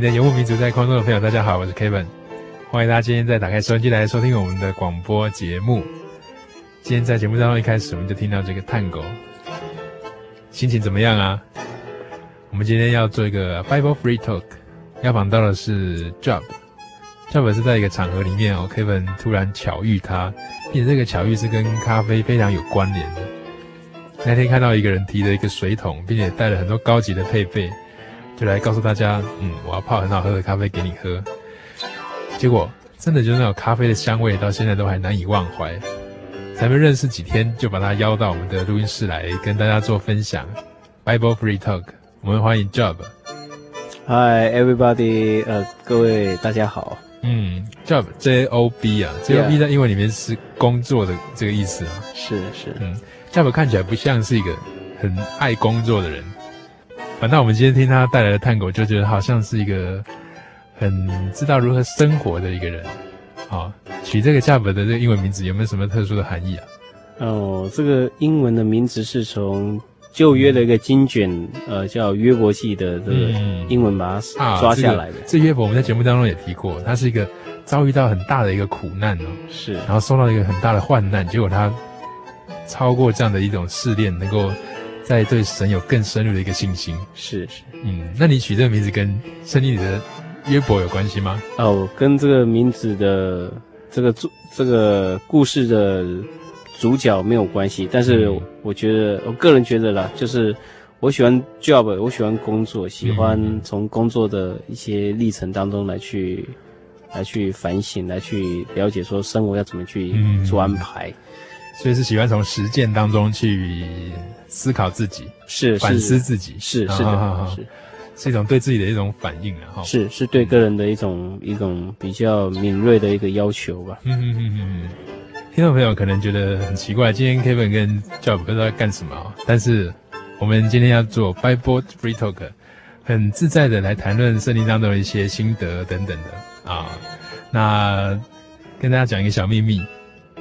心灵的游牧民族，在空中的朋友，大家好，我是 Kevin，欢迎大家今天再打开收音机来收听我们的广播节目。今天在节目当中一开始，我们就听到这个探戈，心情怎么样啊？我们今天要做一个 Bible Free Talk，要访到的是 Job，Job 是在一个场合里面哦，Kevin 突然巧遇他，并且这个巧遇是跟咖啡非常有关联的。那天看到一个人提着一个水桶，并且带了很多高级的配备。就来告诉大家，嗯，我要泡很好喝的咖啡给你喝。结果真的就是那种咖啡的香味，到现在都还难以忘怀。才没认识几天，就把他邀到我们的录音室来跟大家做分享。Bible Free Talk，我们欢迎 Job。Hi everybody，呃，各位大家好。嗯，Job，J O B 啊，J O B 在英文里面是工作的这个意思啊。是是，嗯，Job 看起来不像是一个很爱工作的人。反正我们今天听他带来的探戈，就觉得好像是一个很知道如何生活的一个人。好，取这个 Job 的这个英文名字有没有什么特殊的含义啊？哦，这个英文的名字是从旧约的一个经卷，呃，叫约伯记的这个英文把它抓下来的。嗯啊、这约、伯我们在节目当中也提过，他是一个遭遇到很大的一个苦难哦，是，然后受到一个很大的患难，结果他超过这样的一种试炼，能够。在对神有更深入的一个信心，是是，嗯，那你取这个名字跟圣经里的约伯有关系吗？哦，跟这个名字的这个主这个故事的主角没有关系，但是我觉得、嗯、我个人觉得啦，就是我喜欢 job，我喜欢工作，喜欢从工作的一些历程当中来去来去反省，来去了解说生活要怎么去做安排。嗯所以是喜欢从实践当中去思考自己，是反思自己，是是的，是是一种对自己的一种反应啊，是是对个人的一种一种比较敏锐的一个要求吧。嗯嗯嗯嗯。听众朋友可能觉得很奇怪，今天 Kevin 跟 Job 不知道在干什么，但是我们今天要做 Bible Free Talk，很自在的来谈论圣经当中的一些心得等等的啊。那跟大家讲一个小秘密。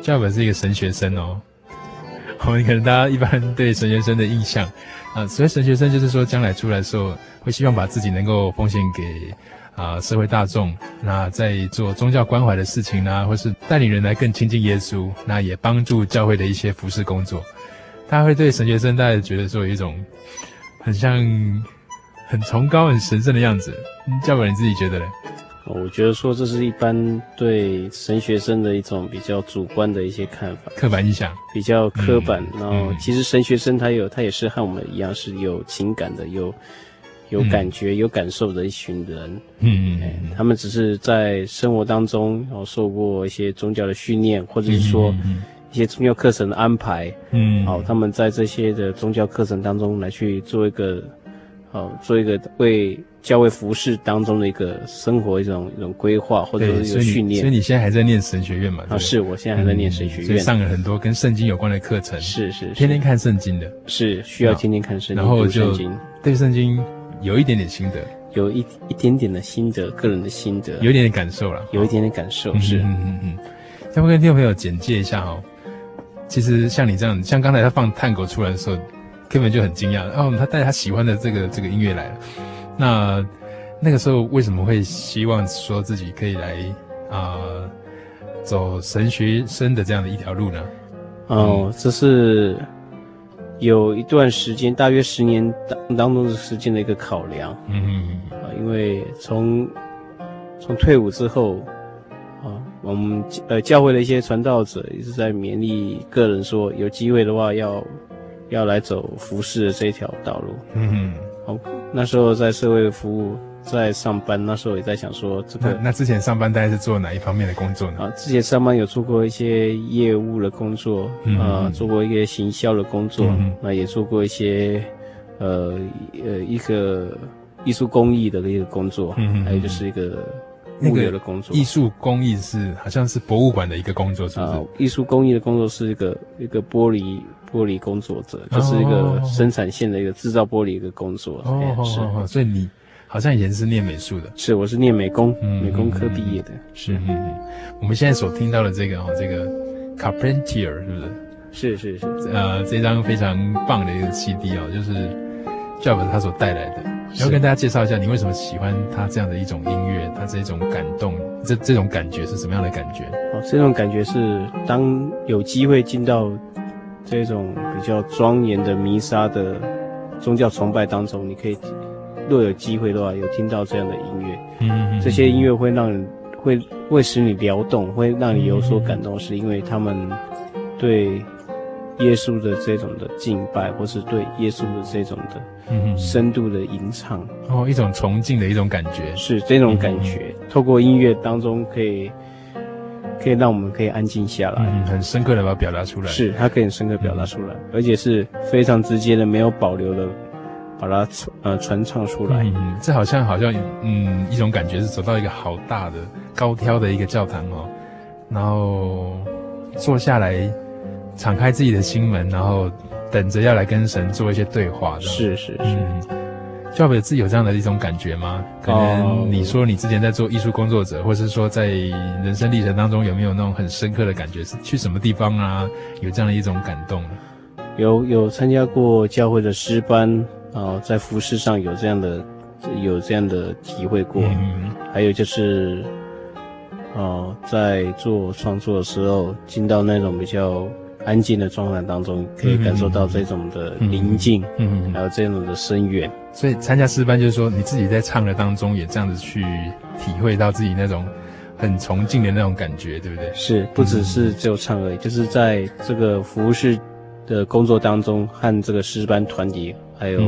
教本是一个神学生哦，我们可能大家一般对神学生的印象啊，所谓神学生就是说将来出来的时候会希望把自己能够奉献给啊社会大众，那在做宗教关怀的事情呢，或是带领人来更亲近耶稣，那也帮助教会的一些服事工作。他会对神学生大家觉得说有一种很像很崇高、很神圣的样子。教本你自己觉得呢？我觉得说这是一般对神学生的一种比较主观的一些看法，刻板印象，比较刻板。嗯、然后其实神学生他有，他也是和我们一样是有情感的，有有感觉、嗯、有感受的一群人。嗯嗯、哎，他们只是在生活当中，然后受过一些宗教的训练，或者是说一些宗教课程的安排。嗯，好，他们在这些的宗教课程当中来去做一个，好做一个为。教会服饰当中的一个生活一种一种规划或者一个训练。所以你现在还在念神学院嘛？啊，是我现在还在念神学院，所以上了很多跟圣经有关的课程。是是，天天看圣经的，是需要天天看圣经，然后就对圣经有一点点心得，有一一点点的心得，个人的心得，有一点点感受了，有一点点感受是。嗯嗯嗯，要不跟听众朋友简介一下哦。其实像你这样，像刚才他放探狗出来的时候，根本就很惊讶。哦，他带他喜欢的这个这个音乐来了。那那个时候为什么会希望说自己可以来啊、呃、走神学生的这样的一条路呢？哦，这是有一段时间，大约十年当当中的时间的一个考量。嗯嗯嗯。啊，因为从从退伍之后啊。我们呃教会的一些传道者一直在勉励个人说，有机会的话要要来走服饰的这一条道路。嗯那时候在社会服务，在上班，那时候也在想说，这个那，那之前上班大概是做哪一方面的工作呢？啊，之前上班有做过一些业务的工作，嗯、啊，做过一些行销的工作，嗯、那也做过一些呃呃一个艺术工艺的一个工作，嗯，还有就是一个。物流的工作，艺术工艺是好像是博物馆的一个工作，是不是？啊，艺术工艺的工作是一个一个玻璃玻璃工作者，就是一个生产线的一个制造玻璃一个工作。哦，是，所以你好像以前是念美术的，是，我是念美工，美工科毕业的。是，嗯嗯。我们现在所听到的这个哦，这个 Carpentier 是不是？是是是，呃，这张非常棒的一个 CD 哦，就是 Job 他所带来的。然后跟大家介绍一下，你为什么喜欢他这样的一种音乐，他这种感动，这这种感觉是什么样的感觉？哦，这种感觉是当有机会进到这种比较庄严的弥撒的宗教崇拜当中，你可以若有机会的话，有听到这样的音乐，嗯，嗯，嗯，这些音乐会让人会会使你撩动，会让你有所感动，是因为他们对。耶稣的这种的敬拜，或是对耶稣的这种的深度的吟唱，哦，一种崇敬的一种感觉，是这种感觉。嗯、透过音乐当中，可以可以让我们可以安静下来，嗯，很深刻的把它表达出来。是，它可以很深刻表达出来，嗯、而且是非常直接的，没有保留的把它传呃传唱出来。嗯，这好像好像嗯一种感觉是走到一个好大的高挑的一个教堂哦，然后坐下来。敞开自己的心门，然后等着要来跟神做一些对话。是是是，嗯，教会自己有这样的一种感觉吗？可能你说你之前在做艺术工作者，或是说在人生历程当中有没有那种很深刻的感觉？是去什么地方啊？有这样的一种感动？有有参加过教会的诗班啊，在服饰上有这样的有这样的体会过。嗯，还有就是，哦，在做创作的时候，进到那种比较。安静的状态当中，可以感受到这种的宁静，嗯，嗯，还有这种的深远。所以参加诗班，就是说你自己在唱的当中，也这样子去体会到自己那种很崇敬的那种感觉，对不对？是，不只是只有唱而已，嗯、就是在这个服务室的工作当中，和这个诗班团体，还有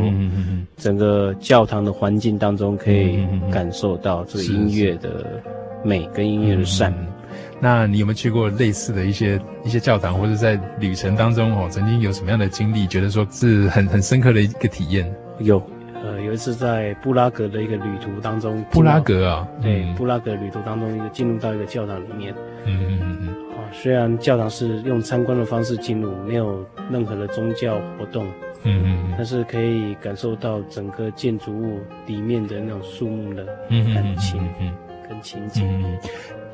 整个教堂的环境当中，可以感受到这个音乐的美跟音乐的善。嗯那你有没有去过类似的一些一些教堂，或者在旅程当中哦，曾经有什么样的经历，觉得说是很很深刻的一个体验？有，呃，有一次在布拉格的一个旅途当中，布拉格啊，对，布拉格旅途当中一个进入到一个教堂里面，嗯嗯嗯嗯，啊，虽然教堂是用参观的方式进入，没有任何的宗教活动，嗯嗯，但是可以感受到整个建筑物里面的那种树木的感情，嗯，跟情景。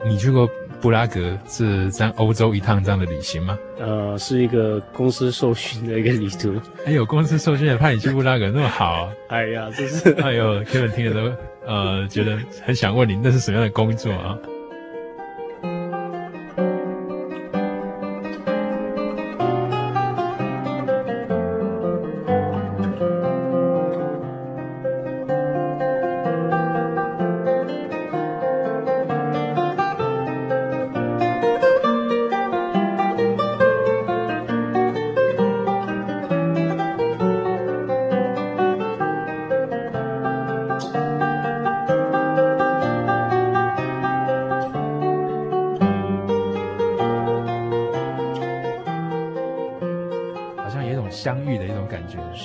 你去过？布拉格是在欧洲一趟这样的旅行吗？呃，是一个公司受训的一个旅途。哎呦，公司受训也派你去布拉格，那么好。哎呀，真是哎呦，Kevin 听了都呃觉得很想问你，那是什么样的工作啊？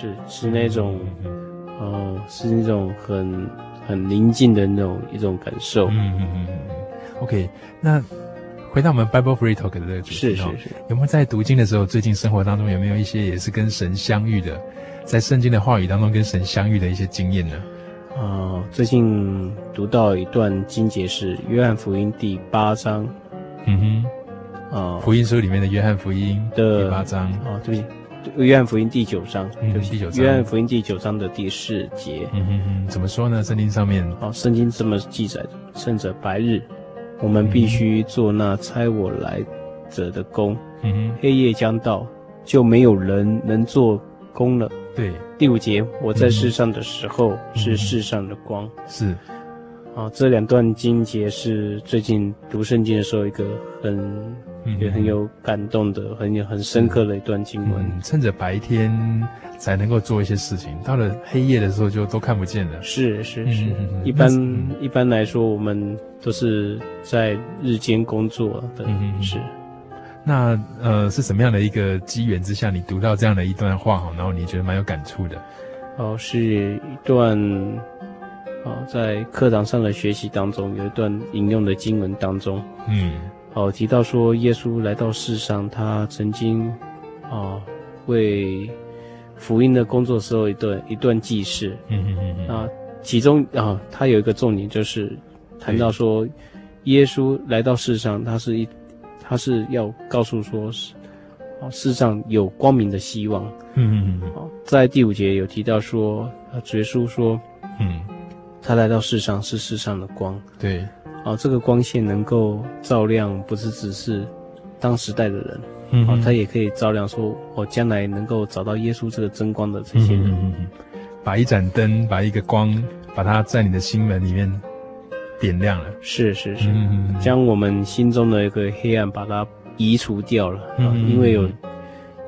是是那种，哦、呃，是那种很很宁静的那种一种感受。嗯嗯嗯嗯。OK，那回到我们 Bible Free Talk 的这个主题，是是是，有没有在读经的时候，最近生活当中有没有一些也是跟神相遇的，在圣经的话语当中跟神相遇的一些经验呢？啊、呃，最近读到一段经节是约翰福音第八章。嗯哼。啊、呃，福音书里面的约翰福音的第八章。哦，对不起。约翰福音第九章，嗯、第九章。约翰福音第九章的第四节，怎么说呢？圣经上面，好，圣经这么记载的：趁着白日，我们必须做那差我来者的工。嗯哼，黑夜将到，就没有人能做工了。对，第五节，我在世上的时候是世上的光。嗯、是，啊，这两段经节是最近读圣经的时候一个很。也很有感动的，很有很深刻的一段经文。嗯，趁着白天才能够做一些事情，到了黑夜的时候就都看不见了。是是是，一般一般来说，我们都是在日间工作的。嗯是。那呃，是什么样的一个机缘之下，你读到这样的一段话哈，然后你觉得蛮有感触的？哦，是一段哦，在课堂上的学习当中，有一段引用的经文当中，嗯。哦，提到说耶稣来到世上，他曾经，啊，为福音的工作时候一段一段记事。嗯嗯嗯嗯。啊，其中啊，他有一个重点就是谈到说，耶稣来到世上，他是一，他是要告诉说，是啊，世上有光明的希望。嗯嗯嗯。啊，在第五节有提到说，啊，主耶稣说，嗯，他来到世上是世上的光。对。啊，这个光线能够照亮，不是只是当时代的人，嗯，啊，它也可以照亮说，我将来能够找到耶稣这个真光的这些人，嗯嗯，把一盏灯，把一个光，把它在你的心门里面点亮了，是是是，嗯，将我们心中的一个黑暗把它移除掉了，因为有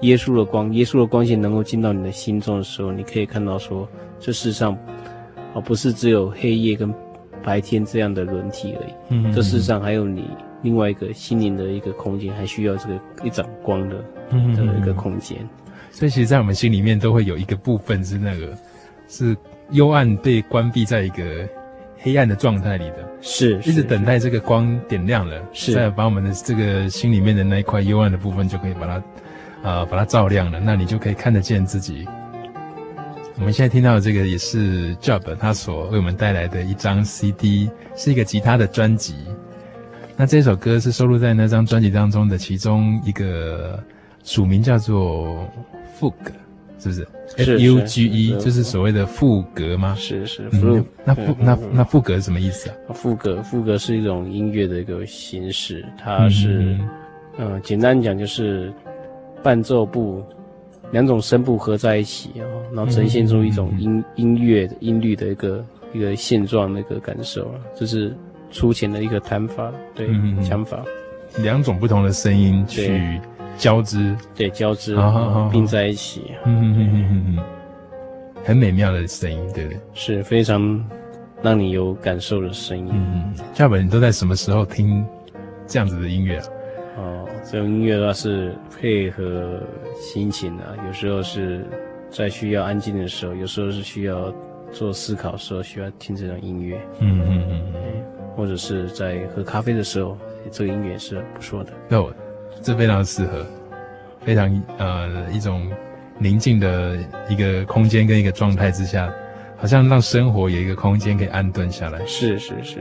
耶稣的光，耶稣的光线能够进到你的心中的时候，你可以看到说，这世上，啊，不是只有黑夜跟。白天这样的轮替而已，嗯，这世上还有你另外一个心灵的一个空间，还需要这个一盏光的，嗯，的一个空间。所以，其实，在我们心里面都会有一个部分是那个，是幽暗被关闭在一个黑暗的状态里的，是，一直等待这个光点亮了，是，再把我们的这个心里面的那一块幽暗的部分就可以把它，呃，把它照亮了，那你就可以看得见自己。我们现在听到的这个也是 Job 他所为我们带来的一张 CD，是一个吉他的专辑。那这首歌是收录在那张专辑当中的其中一个署名叫做 Fugue，是不是，是？F U G E，就是所谓的副格吗？是是。嗯、那副那那副格是什么意思啊？副格副格是一种音乐的一个形式，它是嗯、呃，简单讲就是伴奏部。两种声部合在一起啊，然后呈现出一种音、嗯、音乐的音律的一个一个现状的一个感受啊，这是粗浅的一个弹法，对，讲、嗯、法。两种不同的声音去交织，对，交织并在一起，嗯嗯嗯嗯嗯，很美妙的声音，对不对？是非常让你有感受的声音。嗯，教本你都在什么时候听这样子的音乐啊？哦，这种音乐的话是配合心情啊，有时候是在需要安静的时候，有时候是需要做思考的时候需要听这种音乐。嗯嗯嗯嗯，或者是在喝咖啡的时候，这个音乐是不错的。那我这非常适合，非常呃一种宁静的一个空间跟一个状态之下，好像让生活有一个空间可以安顿下来。是是是。是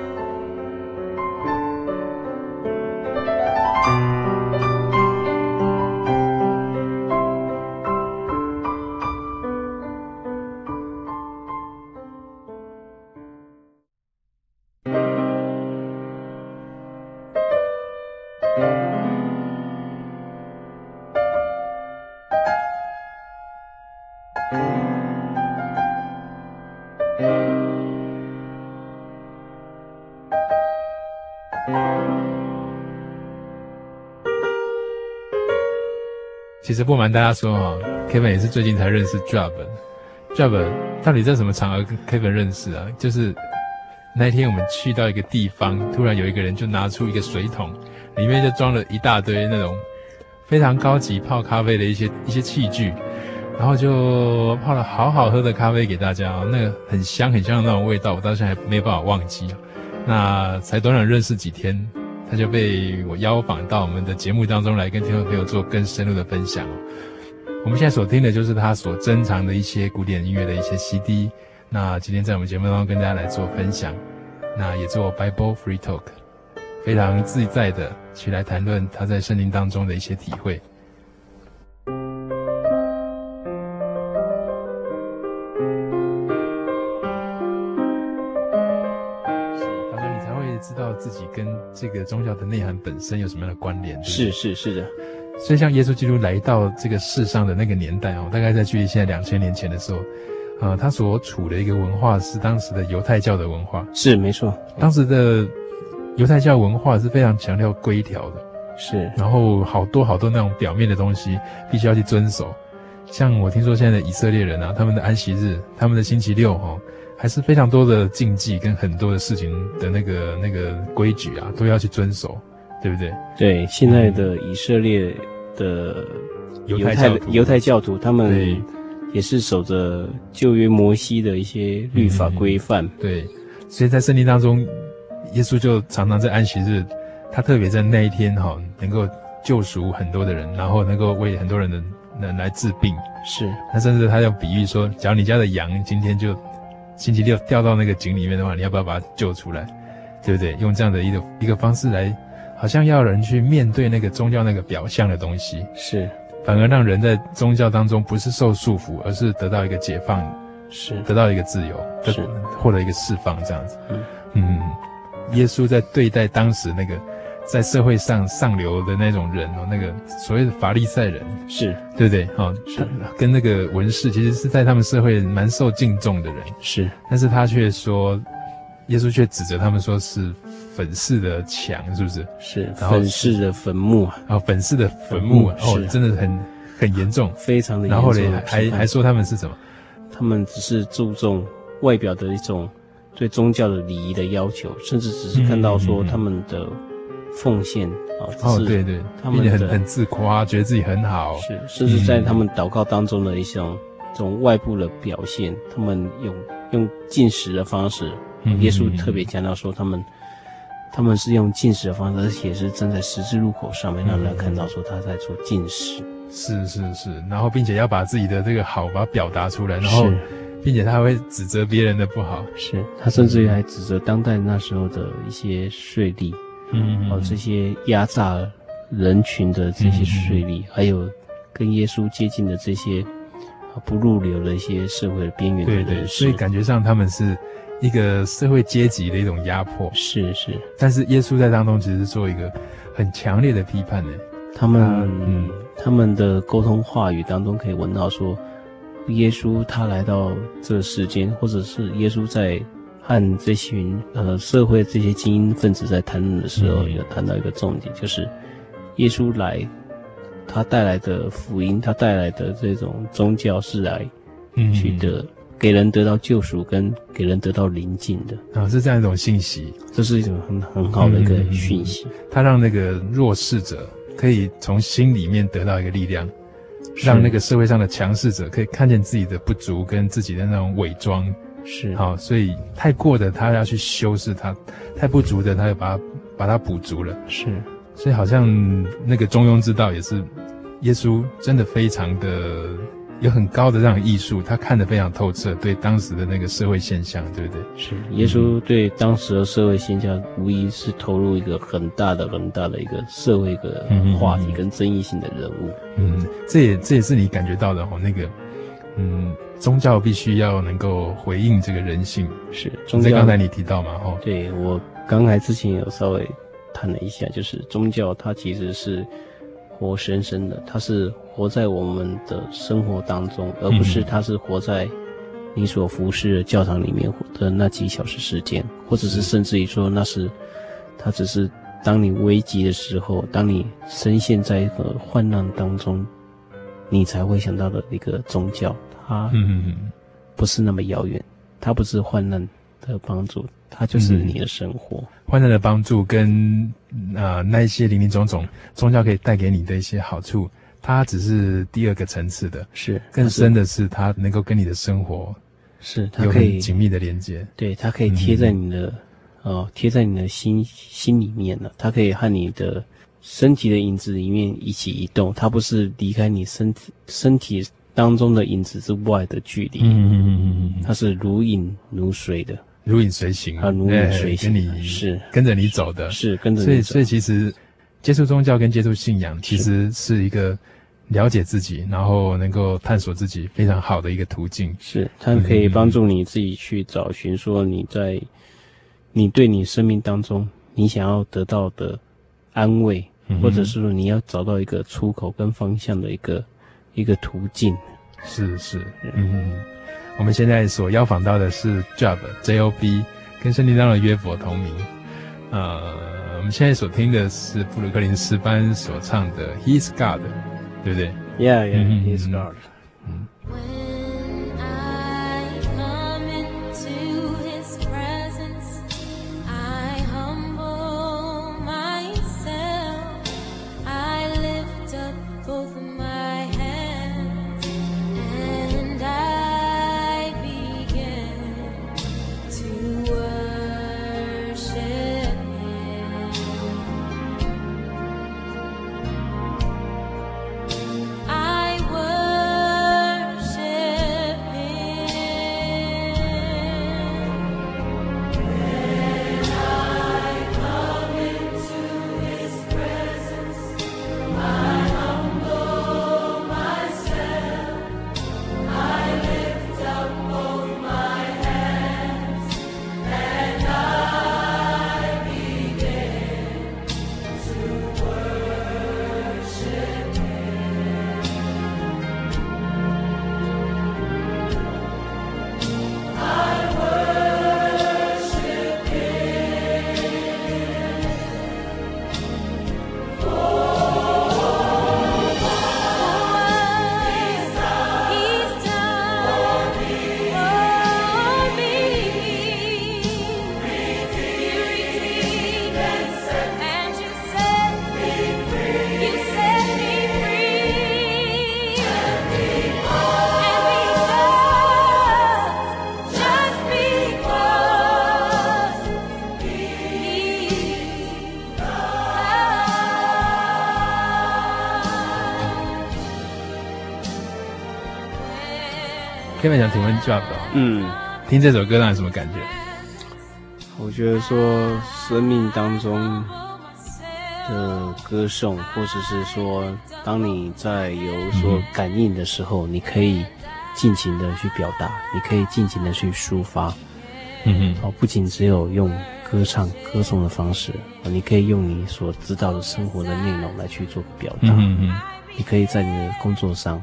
实不瞒大家说哈，Kevin 也是最近才认识 Job。Job 到底在什么场合跟 Kevin 认识啊？就是那一天我们去到一个地方，突然有一个人就拿出一个水桶，里面就装了一大堆那种非常高级泡咖啡的一些一些器具，然后就泡了好好喝的咖啡给大家，那个很香很香的那种味道，我到现在还没办法忘记。那才短短认识几天。他就被我邀访到我们的节目当中来，跟听众朋友做更深入的分享。我们现在所听的就是他所珍藏的一些古典音乐的一些 CD。那今天在我们节目当中跟大家来做分享，那也做 Bible Free Talk，非常自在的去来谈论他在森林当中的一些体会。自己跟这个宗教的内涵本身有什么样的关联？是是是的，所以像耶稣基督来到这个世上的那个年代哦，大概在距离现在两千年前的时候，呃，他所处的一个文化是当时的犹太教的文化，是没错。当时的犹太教文化是非常强调规条的，是，然后好多好多那种表面的东西必须要去遵守。像我听说现在的以色列人啊，他们的安息日，他们的星期六哦。还是非常多的禁忌跟很多的事情的那个那个规矩啊，都要去遵守，对不对？对，现在的以色列的犹太的犹太教徒，他们也是守着旧约摩西的一些律法规范。嗯，对，所以在圣经当中，耶稣就常常在安息日，他特别在那一天哈，能够救赎很多的人，然后能够为很多人的人来治病。是，他甚至他要比喻说，假如你家的羊今天就。星期六掉到那个井里面的话，你要不要把它救出来？对不对？用这样的一个一个方式来，好像要人去面对那个宗教那个表象的东西，是，反而让人在宗教当中不是受束缚，而是得到一个解放，是得到一个自由，是获得一个释放，这样子。嗯嗯，耶稣在对待当时那个。在社会上上流的那种人哦，那个所谓的法利赛人是对不对？哦，是跟那个文士，其实是在他们社会蛮受敬重的人，是。但是他却说，耶稣却指责他们说是粉饰的墙，是不是？是。然后粉饰的坟墓啊，哦，粉饰的坟墓哦，真的很很严重，非常的严重。然后呢，还还说他们是什么？他们只是注重外表的一种对宗教的礼仪的要求，甚至只是看到说他们的。奉献啊，哦，对对，他们很很自夸，觉得自己很好，是，甚至在他们祷告当中的一种这种外部的表现，他们用用进食的方式，耶稣特别强调说，他们他们是用进食的方式，而且是站在十字路口上面，让人看到说他在做进食，是是是，然后并且要把自己的这个好把它表达出来，然后并且他还会指责别人的不好，是他甚至于还指责当代那时候的一些税吏。嗯，哦，这些压榨人群的这些税吏，嗯、还有跟耶稣接近的这些不入流的一些社会的边缘的人，对对，所以感觉上他们是一个社会阶级的一种压迫，是是。但是耶稣在当中其实是做一个很强烈的批判呢，他们嗯，他们的沟通话语当中可以闻到说，耶稣他来到这个世间，或者是耶稣在。和这群呃社会这些精英分子在谈论的时候，有谈到一个重点，就是耶稣来他带来的福音，他带来的这种宗教是来取得、嗯、给人得到救赎，跟给人得到宁静的。啊，是这样一种信息，这是一种很很好的一个讯息。它、嗯、让那个弱势者可以从心里面得到一个力量，让那个社会上的强势者可以看见自己的不足跟自己的那种伪装。是好，所以太过的他要去修饰它，太不足的他要把它把它补足了。是，所以好像那个中庸之道也是，耶稣真的非常的有很高的这样艺术，他看得非常透彻，对当时的那个社会现象，对不对？是，耶稣对当时的社会现象，无疑是投入一个很大的、很大的一个社会的话题跟争议性的人物。嗯，嗯，这也这也是你感觉到的哦，那个，嗯。宗教必须要能够回应这个人性，是。宗教刚才你提到嘛，哦，对，我刚才之前有稍微谈了一下，就是宗教它其实是活生生的，它是活在我们的生活当中，而不是它是活在你所服侍的教堂里面的那几小时时间，或者是甚至于说那是它只是当你危急的时候，当你深陷在一个患难当中，你才会想到的一个宗教。它嗯嗯，不是那么遥远，它不是患难的帮助，它就是你的生活。嗯、患难的帮助跟啊、呃、那一些林林总总宗教可以带给你的一些好处，它只是第二个层次的，是更深的是它能够跟你的生活是它可以紧密的连接，对，它可以贴在你的、嗯、哦贴在你的心心里面了，它可以和你的身体的影子里面一起移动，它不是离开你身体身体。当中的影子之外的距离，嗯嗯嗯嗯，它是如影如随的，如影随形。啊，如影随形，跟你是。跟着你走的，是跟着你走。所以，所以其实接触宗教跟接触信仰，其实是一个了解自己，然后能够探索自己非常好的一个途径。是，它可以帮助你自己去找寻，说你在你对你生命当中你想要得到的安慰，或者是说你要找到一个出口跟方向的一个。一个途径，是是，嗯，我们现在所邀访到的是 Job J O B，跟圣经当中的约伯同名，呃，我们现在所听的是布鲁克林斯班所唱的 He's God，对不对？Yeah, yeah, He's God。嗯。下面想请问 Job，嗯，听这首歌让你什么感觉？我觉得说生命当中的歌颂，或者是说，当你在有所感应的时候，嗯、你可以尽情的去表达，你可以尽情的去抒发。嗯哼，哦，不仅只有用歌唱、歌颂的方式，你可以用你所知道的生活的内容来去做表达。嗯嗯，你可以在你的工作上。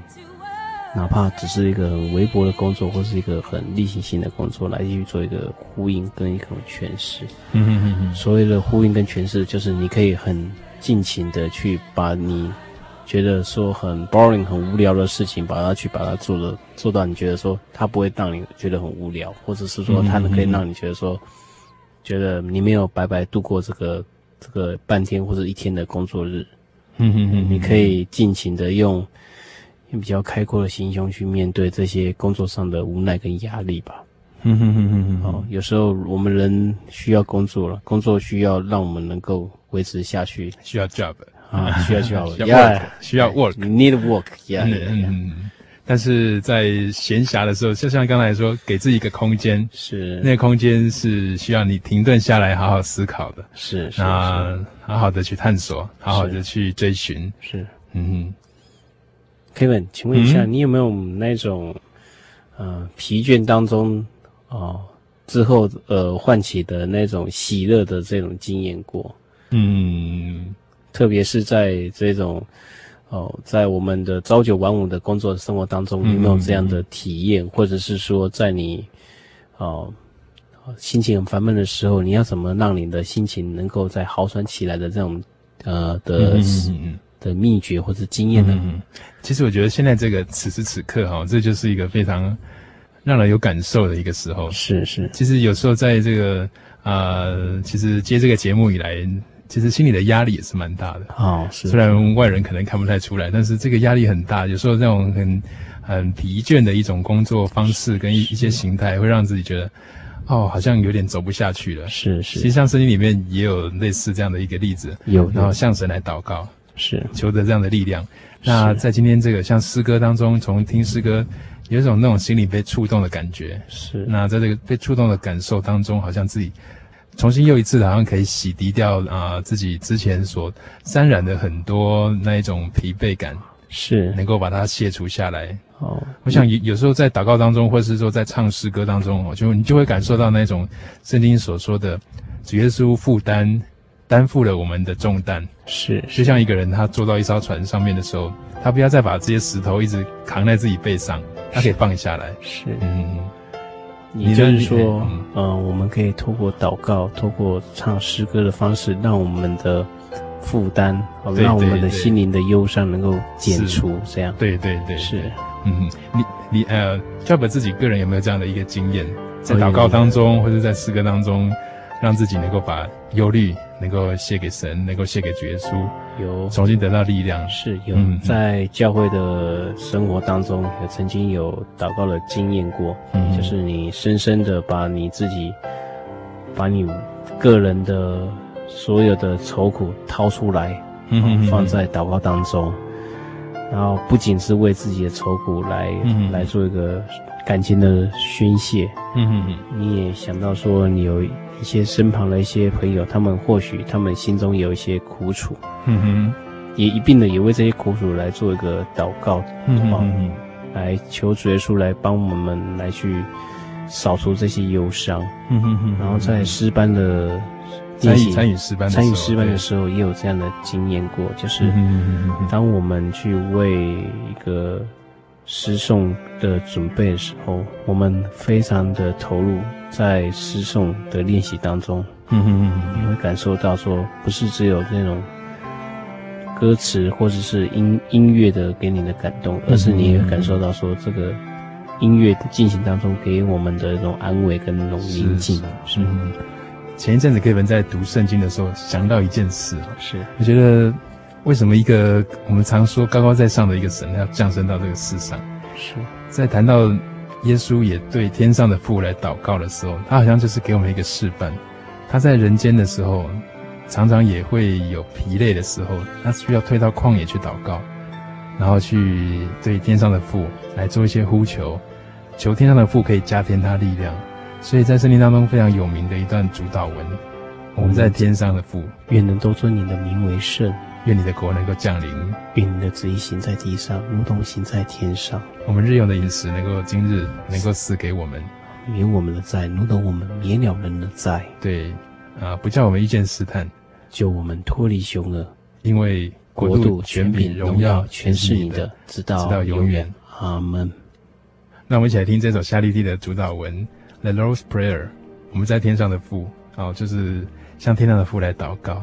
哪怕只是一个很微薄的工作，或是一个很例行性的工作，来去做一个呼应跟一个诠释。嗯哼哼哼。所谓的呼应跟诠释，就是你可以很尽情的去把你觉得说很 boring、很无聊的事情，把它去把它做的做到你觉得说它不会让你觉得很无聊，或者是说它能可以让你觉得说，嗯、觉得你没有白白度过这个这个半天或者一天的工作日。嗯嗯嗯，你可以尽情的用用比较开阔的心胸去面对这些工作上的无奈跟压力吧。嗯哼哼哼哼，哦，有时候我们人需要工作了，工作需要让我们能够维持下去，需要 job 啊，需要 需要需要 work，需要 work，need work，yeah。嗯，但是在闲暇的时候，就像刚才说，给自己一个空间，是那个空间是需要你停顿下来，好好思考的，是那好好的去探索，好好的去追寻，是。嗯。Kevin，请问一下，你有没有那种呃疲倦当中？哦，之后呃唤起的那种喜乐的这种经验过，嗯，特别是在这种哦，在我们的朝九晚五的工作生活当中，有没有这样的体验？嗯、或者是说，在你哦心情很烦闷的时候，你要怎么让你的心情能够再好转起来的这种呃的的秘诀或者经验呢？嗯，其实我觉得现在这个此时此刻哈、哦，这就是一个非常。让人有感受的一个时候，是是。其实有时候在这个呃，其实接这个节目以来，其实心里的压力也是蛮大的。哦，是。虽然外人可能看不太出来，但是这个压力很大。有时候这种很很疲倦的一种工作方式跟一一些形态，会让自己觉得，哦，好像有点走不下去了。是是。其实像圣经里面也有类似这样的一个例子，有。然后向神来祷告，是求得这样的力量。那在今天这个像诗歌当中，从听诗歌。有一种那种心里被触动的感觉，是。那在这个被触动的感受当中，好像自己重新又一次，好像可以洗涤掉啊、呃、自己之前所沾染的很多那一种疲惫感，是。能够把它卸除下来。哦。我想有有时候在祷告当中，或者是说在唱诗歌当中，就你就会感受到那种圣经所说的主耶稣负担担负了我们的重担，是。就像一个人他坐到一艘船上面的时候，他不要再把这些石头一直扛在自己背上。他可以放下来，是，嗯，你就是说，嗯、呃，我们可以透过祷告，透过唱诗歌的方式，让我们的负担，让我们的心灵的忧伤能够减除，这样，对对对，是，嗯，你你呃，Job 自己个人有没有这样的一个经验，在祷告当中，或者在诗歌当中，让自己能够把忧虑能够献给神，能够献给主耶稣。有。重新得到力量，是有。在教会的生活当中，也曾经有祷告的经验过，嗯，就是你深深的把你自己，把你个人的所有的愁苦掏出来，嗯，放在祷告当中，然后不仅是为自己的愁苦来，嗯，来做一个感情的宣泄，嗯嗯，你也想到说你有。一些身旁的一些朋友，他们或许他们心中有一些苦楚，嗯哼，也一并的也为这些苦楚来做一个祷告，嗯哼，来求主耶稣来帮我们来去扫除这些忧伤，嗯哼哼，然后在诗班的参与参与诗班参与诗班的时候，也有这样的经验过，就是当我们去为一个诗颂的准备的时候，我们非常的投入。在诗颂的练习当中，嗯哼嗯，你会感受到说，不是只有那种歌词或者是音音乐的给你的感动，而是你也会感受到说，这个音乐的进行当中给我们的一种安慰跟那种宁静。是。前一阵子 Kevin 在读圣经的时候，想到一件事，是我觉得为什么一个我们常说高高在上的一个神，要降生到这个世上？是在谈到。耶稣也对天上的父来祷告的时候，他好像就是给我们一个示范。他在人间的时候，常常也会有疲累的时候，他需要退到旷野去祷告，然后去对天上的父来做一些呼求，求天上的父可以加添他力量。所以在圣经当中非常有名的一段主祷文，我们在天上的父，愿能都尊你的名为圣。愿你的国能够降临，愿你的旨意行在地上，如同行在天上。我们日用的饮食能够今日能够赐给我们，免我们的债，如同我们免了人的债。对，啊，不叫我们遇见试探，救我们脱离凶恶。因为国度、权柄、荣耀全是你的，直到直到永远。阿门。那我们一起来听这首夏利蒂的主祷文《The Lord's Prayer》。我们在天上的父，哦，就是向天上的父来祷告。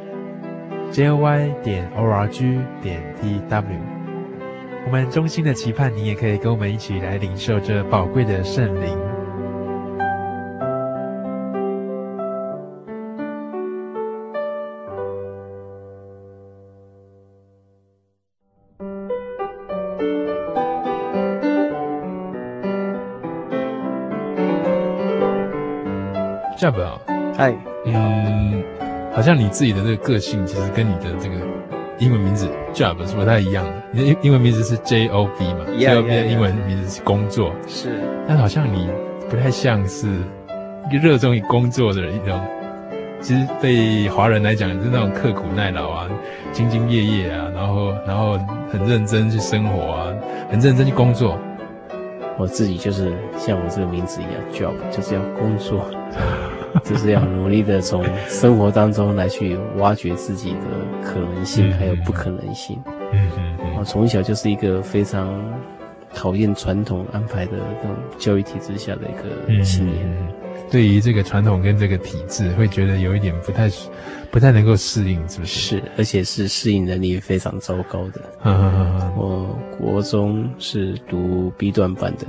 jy 点 org 点 tw。我们衷心的期盼，你也可以跟我们一起来领受这宝贵的圣灵。好像你自己的这个个性，其实跟你的这个。英文名字 job 是不太一样的，你的英英文名字是 J O B 嘛？J O B 的英文名字是工作，是。但好像你不太像是一个热衷于工作的人，一种其实对华人来讲是那种刻苦耐劳啊、兢兢业业啊，然后然后很认真去生活啊，很认真去工作。我自己就是像我这个名字一样，job 就是要工作。就是要努力的从生活当中来去挖掘自己的可能性，还有不可能性。嗯嗯嗯。我从小就是一个非常讨厌传统安排的这种教育体制下的一个青年。对于这个传统跟这个体制，会觉得有一点不太不太能够适应，是不是？是，而且是适应能力非常糟糕的。我国中是读 B 段班的。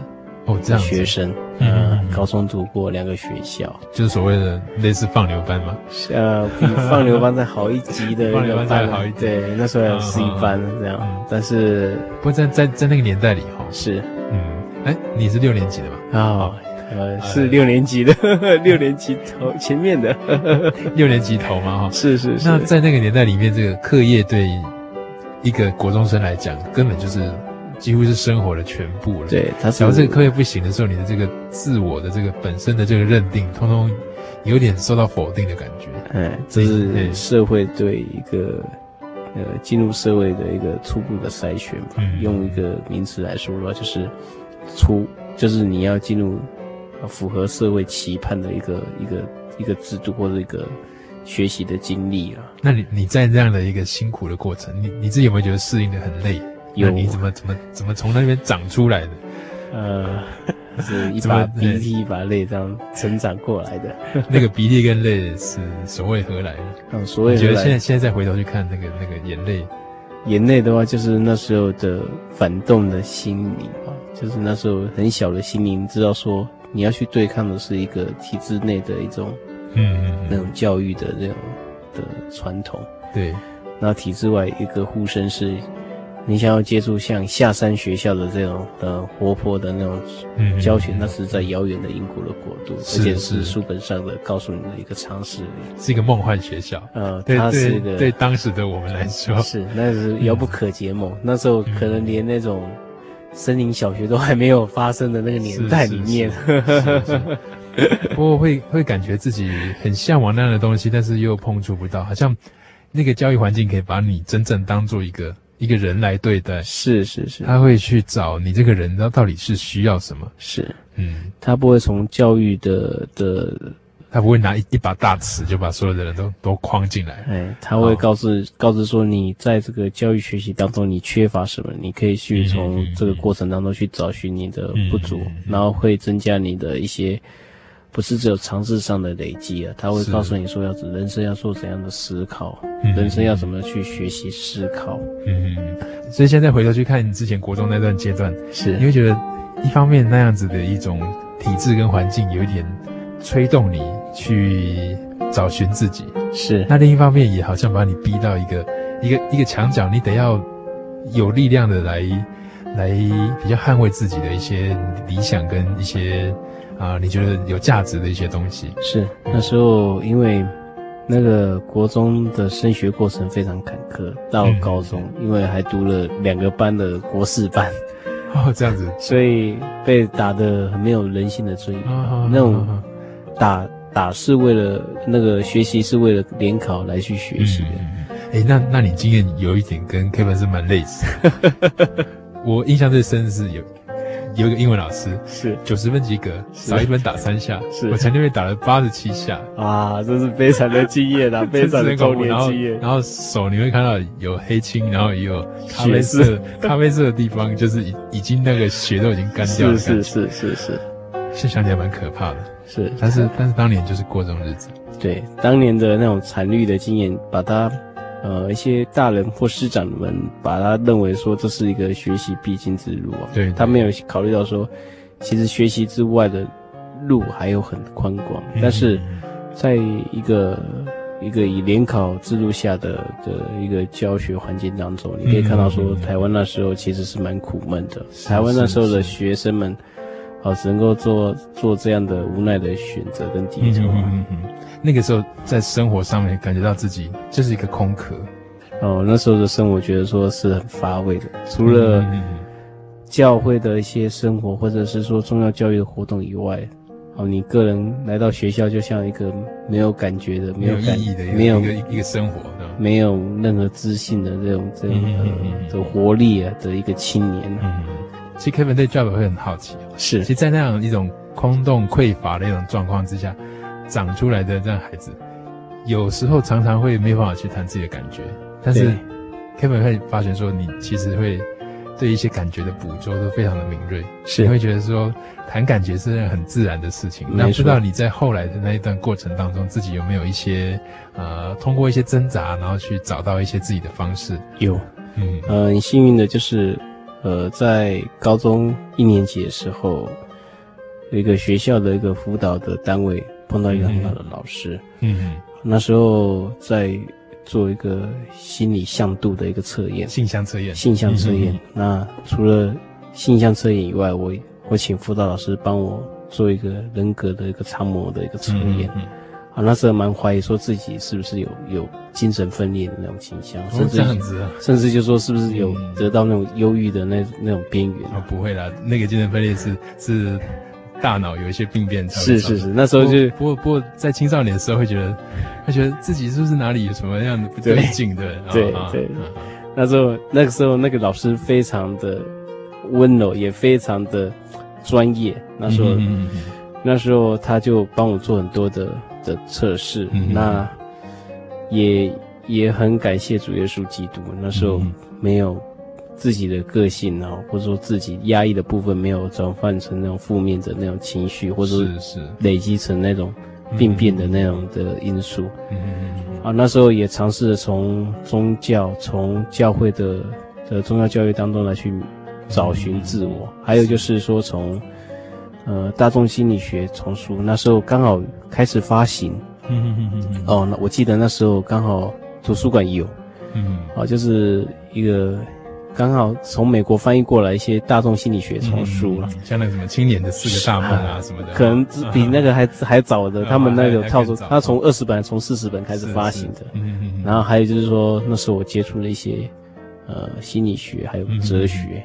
哦，这样学生，嗯，高中读过两个学校，就是所谓的类似放牛班嘛，呃，比放牛班再好一级的，放牛班再好一级，对，那时候有 C 班这样，但是不过在在在那个年代里哈，是，嗯，哎，你是六年级的吧？啊，呃，是六年级的，六年级头前面的，六年级头嘛哈，是是是。那在那个年代里面，这个课业对一个国中生来讲，根本就是。几乎是生活的全部了。对，他只要这个课业不行的时候，你的这个自我的这个本身的这个认定，通通有点受到否定的感觉。哎，这是社会对一个呃进入社会的一个初步的筛选吧。嗯，用一个名词来说的话，就是初，就是你要进入符合社会期盼的一个一个一个制度或者一个学习的经历啊。那你你在这样的一个辛苦的过程，你你自己有没有觉得适应的很累？有你怎么怎么怎么从那边长出来的？呃，是一把鼻涕一把泪这样成长过来的。那个鼻涕跟泪是所谓何来的？嗯，所谓。你觉得现在现在再回头去看那个那个眼泪，眼泪的话，就是那时候的反动的心灵啊，就是那时候很小的心灵，知道说你要去对抗的是一个体制内的一种，嗯嗯，那种教育的那种的传统。对，那体制外一个呼声是。你想要接触像下山学校的这种的活泼的那种教学，嗯、那是在遥远的英国的国度，而且是书本上的告诉你的一个常识，是一个梦幻学校。呃，它是一个对，对当时的我们来说，是那是遥不可及梦。嗯、那时候可能连那种森林小学都还没有发生的那个年代里面，不过会会感觉自己很向往那样的东西，但是又碰触不到，好像那个教育环境可以把你真正当做一个。一个人来对待，是是是，他会去找你这个人，他到底是需要什么？是，嗯，他不会从教育的的，他不会拿一一把大尺就把所有的人都都框进来，哎，他会告诉、哦、告知说，你在这个教育学习当中你缺乏什么，你可以去从这个过程当中去找寻你的不足，嗯嗯嗯、然后会增加你的一些。不是只有常识上的累积啊，他会告诉你说，要人生要做怎样的思考，是人生要怎么去学习思考。嗯嗯。所以现在回头去看你之前国中那段阶段，是你会觉得一方面那样子的一种体制跟环境有一点催动你去找寻自己，是。那另一方面也好像把你逼到一个一个一个墙角，你得要有力量的来来比较捍卫自己的一些理想跟一些。啊，你觉得有价值的一些东西。是那时候，因为那个国中的升学过程非常坎坷，到高中，嗯、因为还读了两个班的国四班，哦，这样子，所以被打得很没有人性的尊严，哦、那种打打是为了那个学习是为了联考来去学习的。哎、嗯欸，那那你经验有一点跟 Kevin 是蛮类似，我印象最深的是有。有一个英文老师是九十分及格，少一分打三下。是我曾经被打了八十七下啊，这是悲惨的经验啊，悲惨的童年经验。然后手你会看到有黑青，然后也有咖啡色，咖啡色的地方就是已已经那个血都已经干掉了。是是是是是，现在想起来蛮可怕的。是，但是但是当年就是过这种日子。对，当年的那种惨绿的经验，把它。呃，一些大人或师长们把他认为说，这是一个学习必经之路啊，对，他没有考虑到说，其实学习之外的路还有很宽广。嗯、但是，在一个一个以联考制度下的的一个教学环境当中，你可以看到说，台湾那时候其实是蛮苦闷的。嗯、台湾那时候的学生们，啊，只能够做做这样的无奈的选择跟低头。嗯那个时候在生活上面感觉到自己就是一个空壳，哦，那时候的生活觉得说是很乏味的，除了教会的一些生活或者是说重要教育的活动以外，哦，你个人来到学校就像一个没有感觉的、没有意义的、没有一个一个生活，没有任何自信的这种这种的活力啊的一个青年。嗯，其实 Kevin 对 job 会很好奇，是，其实，在那样一种空洞匮乏的一种状况之下。长出来的这样孩子，有时候常常会没办法去谈自己的感觉，但是 Kevin 会发现说，你其实会对一些感觉的捕捉都非常的敏锐，是。你会觉得说谈感觉是很自然的事情。那不知道你在后来的那一段过程当中，自己有没有一些呃，通过一些挣扎，然后去找到一些自己的方式？有，嗯，呃，很幸运的就是，呃，在高中一年级的时候，有一个学校的一个辅导的单位。碰到一个很好的老师，嗯，嗯，那时候在做一个心理向度的一个测验，性向测验，性向测验。那除了性向测验以外，我我请辅导老师帮我做一个人格的一个常模的一个测验。嗯，嗯，啊，那时候蛮怀疑说自己是不是有有精神分裂的那种倾向，甚至、哦、甚至就说是不是有得到那种忧郁的那那种边缘。哦，不会啦，那个精神分裂是是。大脑有一些病变，是是是，那时候就不过不过在青少年的时候会觉得，会觉得自己是不是哪里有什么样的不对劲的？对对，那时候那个时候那个老师非常的温柔，也非常的专业。那时候那时候他就帮我做很多的的测试，那也也很感谢主耶稣基督。那时候没有。自己的个性啊，或者说自己压抑的部分没有转换成那种负面的那种情绪，或者是是累积成那种病变的那种的因素。啊，那时候也尝试着从宗教、从教会的的宗教教育当中来去找寻自我，还有就是说从呃大众心理学丛书，那时候刚好开始发行。嗯嗯嗯嗯。哦，那我记得那时候刚好图书馆有。嗯。哦，就是一个。刚好从美国翻译过来一些大众心理学丛书了，像那个什么青年的四个大梦啊什么的，可能比那个还还早的，他们那个 套书，他从二十本从四十本开始发行的。嗯嗯。然后还有就是说，那时候我接触了一些呃心理学，还有哲学。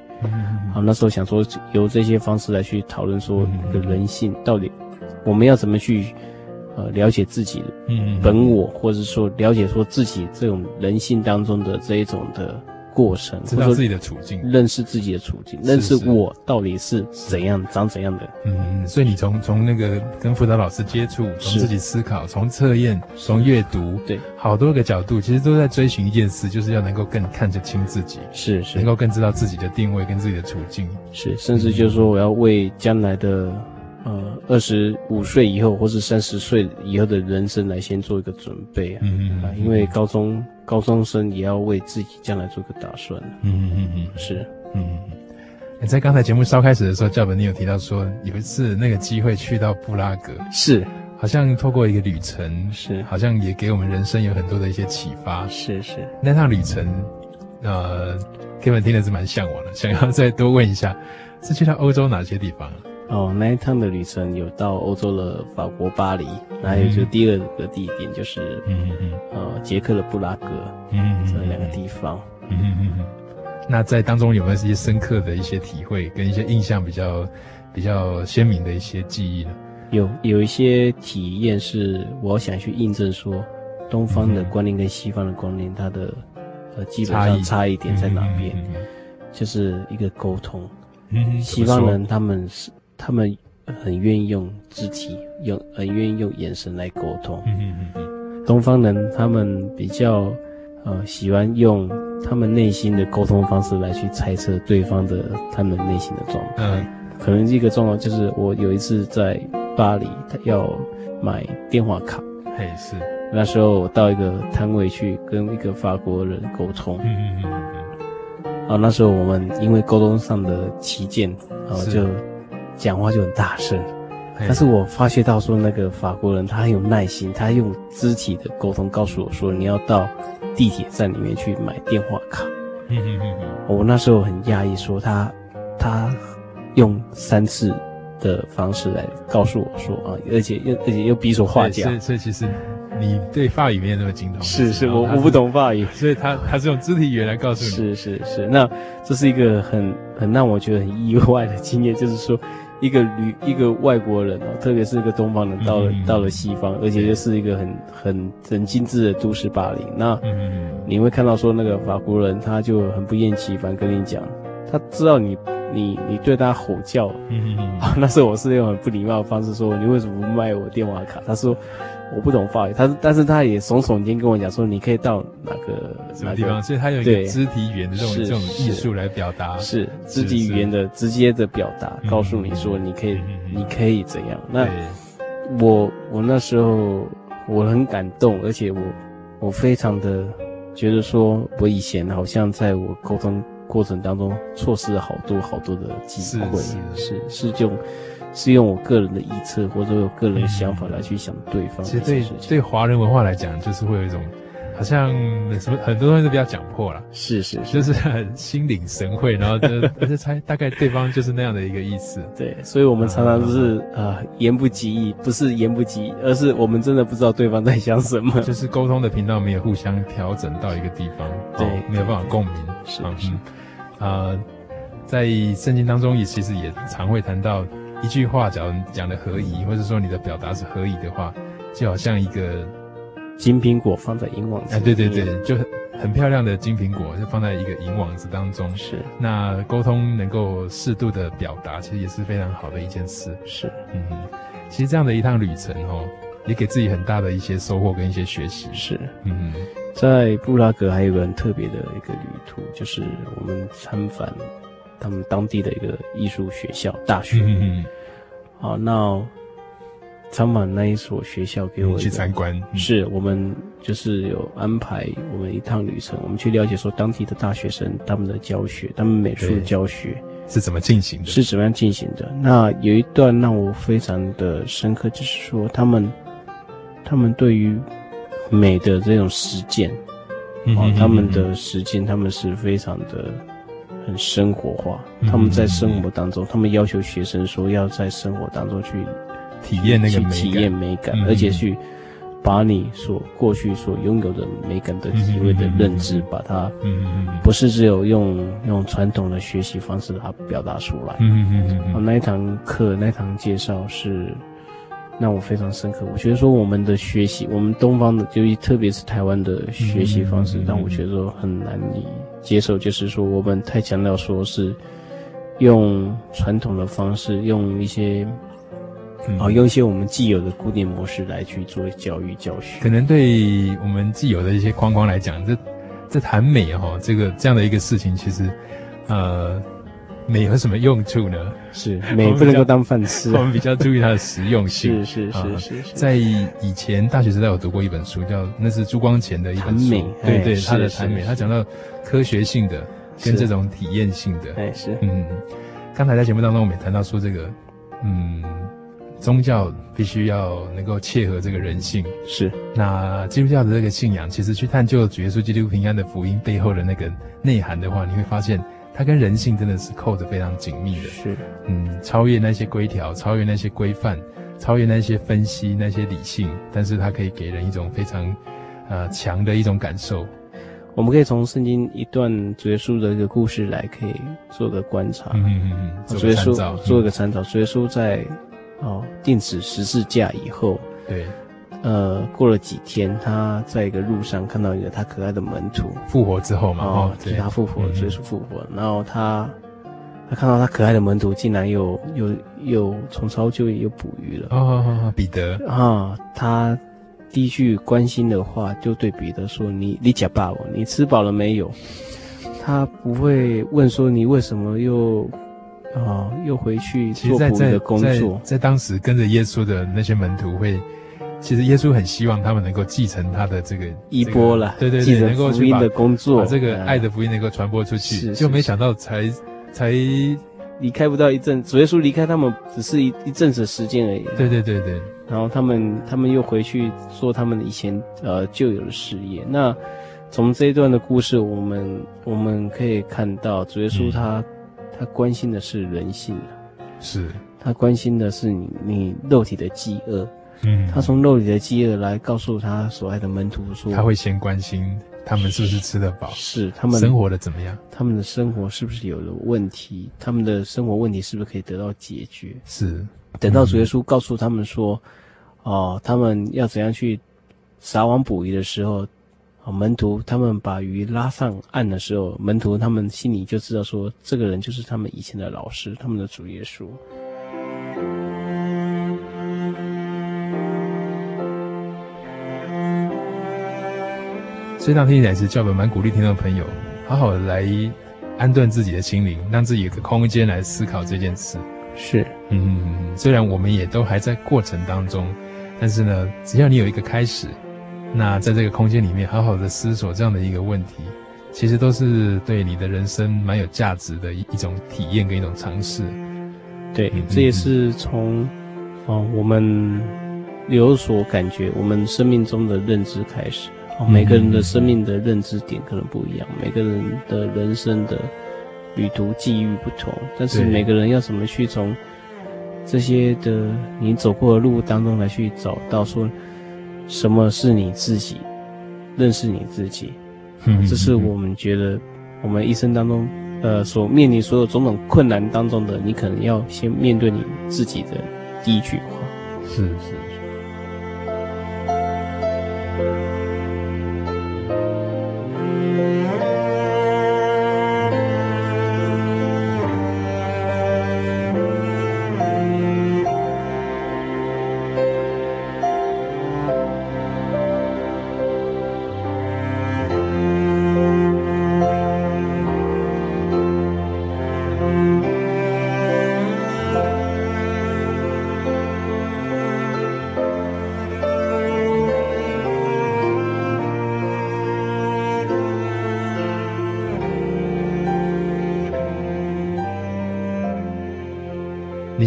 好，那时候想说由这些方式来去讨论说，的人性到底我们要怎么去呃了解自己嗯本我，或者说了解说自己这种人性当中的这一种的。过程，知道自己的处境，认识自己的处境，认识我到底是怎样长怎样的。嗯，所以你从从那个跟辅导老师接触，从自己思考，从测验，从阅读，对，好多个角度，其实都在追寻一件事，就是要能够更看得清自己，是是，能够更知道自己的定位跟自己的处境，是，甚至就是说我要为将来的。呃，二十五岁以后，或是三十岁以后的人生来先做一个准备啊，嗯嗯啊，因为高中高中生也要为自己将来做个打算。嗯嗯嗯，是，嗯。你在刚才节目稍开始的时候，教本你有提到说有一次那个机会去到布拉格，是，好像透过一个旅程，是，好像也给我们人生有很多的一些启发。是是，那趟旅程，呃，Kevin 听的是蛮向往的，想要再多问一下，是去到欧洲哪些地方？哦，那一趟的旅程有到欧洲的法国巴黎，还有就第二个地点就是，嗯嗯呃，捷克的布拉格，嗯这两个地方，嗯嗯嗯。那在当中有没有一些深刻的一些体会，跟一些印象比较比较鲜明的一些记忆呢？有有一些体验是我想去印证说，东方的观念跟西方的观念它的呃基本上差异点在哪边，就是一个沟通。嗯，西方人他们是。他们很愿意用肢体，用很愿意用眼神来沟通。嗯嗯嗯。东方人他们比较呃喜欢用他们内心的沟通方式来去猜测对方的他们内心的状态。嗯。可能一个状况就是我有一次在巴黎，他要买电话卡。嘿，是。那时候我到一个摊位去跟一个法国人沟通。嗯嗯嗯嗯。啊，那时候我们因为沟通上的歧见，然后就。讲话就很大声，但是我发觉到说那个法国人他很有耐心，他用肢体的沟通告诉我说，你要到地铁站里面去买电话卡。嗯嗯嗯嗯，我那时候很讶异，说他他用三次的方式来告诉我说啊，而且又而且又比手画脚。所以所以其实你对法语没有那么精通。是是，我我不懂法语，所以他他是用肢体语言来告诉你。是是是，那这是一个很很让我觉得很意外的经验，就是说。一个旅一个外国人哦，特别是一个东方人，到了、嗯、到了西方，而且又是一个很很很精致的都市霸凌。那你会看到说那个法国人他就很不厌其烦跟你讲，他知道你你你对他吼叫，嗯嗯、啊，那时候我是用很不礼貌的方式说，你为什么不卖我电话卡？他说。我不懂法语，他但是他也耸耸肩跟我讲说，你可以到哪个什么地方，所以他有一个肢体语言的这种这种艺术来表达，是肢体语言的直接的表达，告诉你说你可以你可以怎样。那我我那时候我很感动，而且我我非常的觉得说，我以前好像在我沟通过程当中错失了好多好多的机会，是是。是就。是用我个人的臆测或者我个人的想法来去想对方。其实对对华人文化来讲，就是会有一种好像什么很多东西都比较讲破了。是是，就是很心领神会，然后就 而且猜大概对方就是那样的一个意思。对，所以我们常常都是啊言不及义，不是言不及义，而是我们真的不知道对方在想什么。就是沟通的频道没有互相调整到一个地方，对，没有办法共鸣。是是啊，在圣经当中也其实也常会谈到。一句话，假如讲的合宜，或者说你的表达是合宜的话，就好像一个金苹果放在银网子。哎，对对对，就很很漂亮的金苹果，就放在一个银网子当中。是，那沟通能够适度的表达，其实也是非常好的一件事。是，嗯，其实这样的一趟旅程哦，也给自己很大的一些收获跟一些学习。是，嗯，在布拉格还有一个很特别的一个旅途，就是我们参访。他们当地的一个艺术学校大学，嗯嗯，好，那参访那一所学校给我去参观，是我们就是有安排我们一趟旅程，我们去了解说当地的大学生他们的教学，他们美术教学。是怎么进行的，是怎么样进行的。那有一段让我非常的深刻，就是说他们他们对于美的这种实践，啊，他们的实践他们是非常的。很生活化。嗯他们在生活当中，他们要求学生说要在生活当中去体验那个美感，体验美感，嗯而且去把你所过去所拥有的美感的体会的认知，把它，不是只有用用传统的学习方式把它表达出来。嗯嗯嗯嗯，那一堂课那一堂介绍是让我非常深刻。我觉得说我们的学习，我们东方的，就特别是台湾的学习方式，让我觉得说很难以接受，就是说我们太强调说是用传统的方式，用一些。哦，用一些我们既有的固定模式来去做教育教学，可能对我们既有的一些框框来讲，这这谈美哈、哦，这个这样的一个事情，其实呃，美有什么用处呢？是美不能够当饭吃、啊我，我们比较注意它的实用性。是是是是。在以前大学时代，我读过一本书，叫那是朱光潜的一本书，美对对，他的谈美，他讲到科学性的跟这种体验性的，哎是，嗯，刚才在节目当中我们也谈到说这个，嗯。宗教必须要能够切合这个人性，是。那基督教的这个信仰，其实去探究主耶稣基督平安的福音背后的那个内涵的话，你会发现它跟人性真的是扣得非常紧密的。是，嗯，超越那些规条，超越那些规范，超越那些分析，那些理性，但是它可以给人一种非常呃强的一种感受。我们可以从圣经一段主耶稣的一个故事来，可以做个观察。嗯嗯嗯，主耶稣做一个参照。主耶稣在。哦，钉死十字架以后，对，呃，过了几天，他在一个路上看到一个他可爱的门徒复活之后嘛，哦，对，他复活，耶稣复活，然后他他看到他可爱的门徒竟然又又又重操旧业又捕鱼了，哦彼得啊，他第一句关心的话就对彼得说：“你你吃饱了，你吃饱了没有？”他不会问说你为什么又。啊、哦，又回去做捕鱼的工作。在，在，在当时跟着耶稣的那些门徒会，其实耶稣很希望他们能够继承他的这个衣钵了，对对对，能够福音的工作，把这个爱的福音能够传播出去。嗯、就没想到才才离开不到一阵，主耶稣离开他们只是一一阵子时间而已。对对对对，然后他们他们又回去做他们以前呃旧有的事业。那从这一段的故事，我们我们可以看到主耶稣他。嗯他关心的是人性，是他关心的是你你肉体的饥饿，嗯，他从肉里的饥饿来告诉他所爱的门徒说，他会先关心他们是不是吃得饱，是他们生活的怎么样，他们的生活是不是有了问题，他们的生活问题是不是可以得到解决？是，等到主耶稣告诉他们说，嗯、哦，他们要怎样去撒网捕鱼的时候。门徒他们把鱼拉上岸的时候，门徒他们心里就知道说，这个人就是他们以前的老师，他们的主耶稣。所以，当听起来是教本蛮鼓励听众朋友，好好的来安顿自己的心灵，让自己有个空间来思考这件事。是，嗯，虽然我们也都还在过程当中，但是呢，只要你有一个开始。那在这个空间里面，好好的思索这样的一个问题，其实都是对你的人生蛮有价值的一一种体验跟一种尝试。对，这也是从哦我们有所感觉，我们生命中的认知开始。哦，每个人的生命的认知点可能不一样，每个人的人生的旅途际遇不同，但是每个人要怎么去从这些的你走过的路当中来去找到说。什么是你自己？认识你自己，嗯，这是我们觉得我们一生当中，呃，所面临所有种种困难当中的，你可能要先面对你自己的第一句话。是是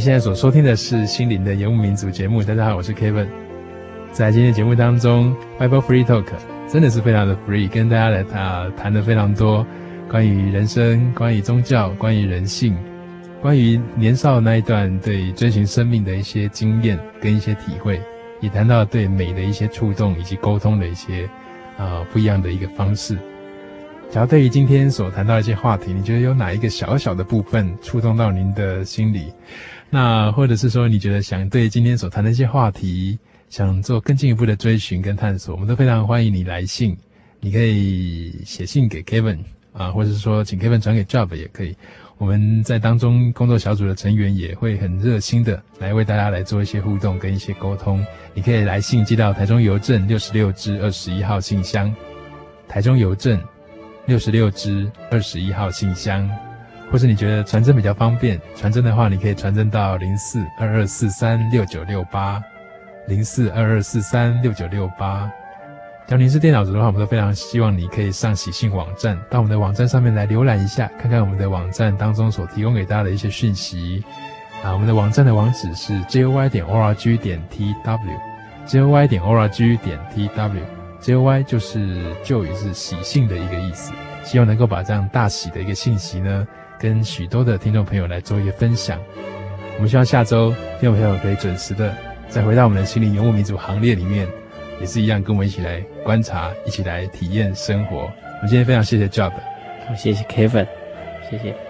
现在所收听的是《心灵的游牧民族》节目。大家好，我是 Kevin。在今天节目当中，Bible Free Talk 真的是非常的 free，跟大家来啊谈了非常多关于人生，关于宗教，关于人性，关于年少那一段对追寻生命的一些经验跟一些体会，也谈到对美的一些触动以及沟通的一些啊、不一样的一个方式。假如对于今天所谈到的一些话题，你觉得有哪一个小小的部分触动到您的心里？那或者是说，你觉得想对今天所谈的一些话题，想做更进一步的追寻跟探索，我们都非常欢迎你来信。你可以写信给 Kevin 啊，或者是说请 Kevin 转给 Job 也可以。我们在当中工作小组的成员也会很热心的来为大家来做一些互动跟一些沟通。你可以来信寄到台中邮政六十六支二十一号信箱，台中邮政六十六支二十一号信箱。或是你觉得传真比较方便，传真的话，你可以传真到零四二二四三六九六八，零四二二四三六九六八。假如您是电脑族的话，我们都非常希望你可以上喜信网站，到我们的网站上面来浏览一下，看看我们的网站当中所提供给大家的一些讯息。啊，我们的网站的网址是 jy 点 org 点 tw，jy 点 org 点 tw，jy 就是 joy 是喜信的一个意思，希望能够把这样大喜的一个信息呢。跟许多的听众朋友来做一个分享，我们希望下周听众朋友可以准时的再回到我们的心灵游牧民族行列里面，也是一样跟我们一起来观察，一起来体验生活。我们今天非常谢谢 Job，谢谢 Kevin，谢谢。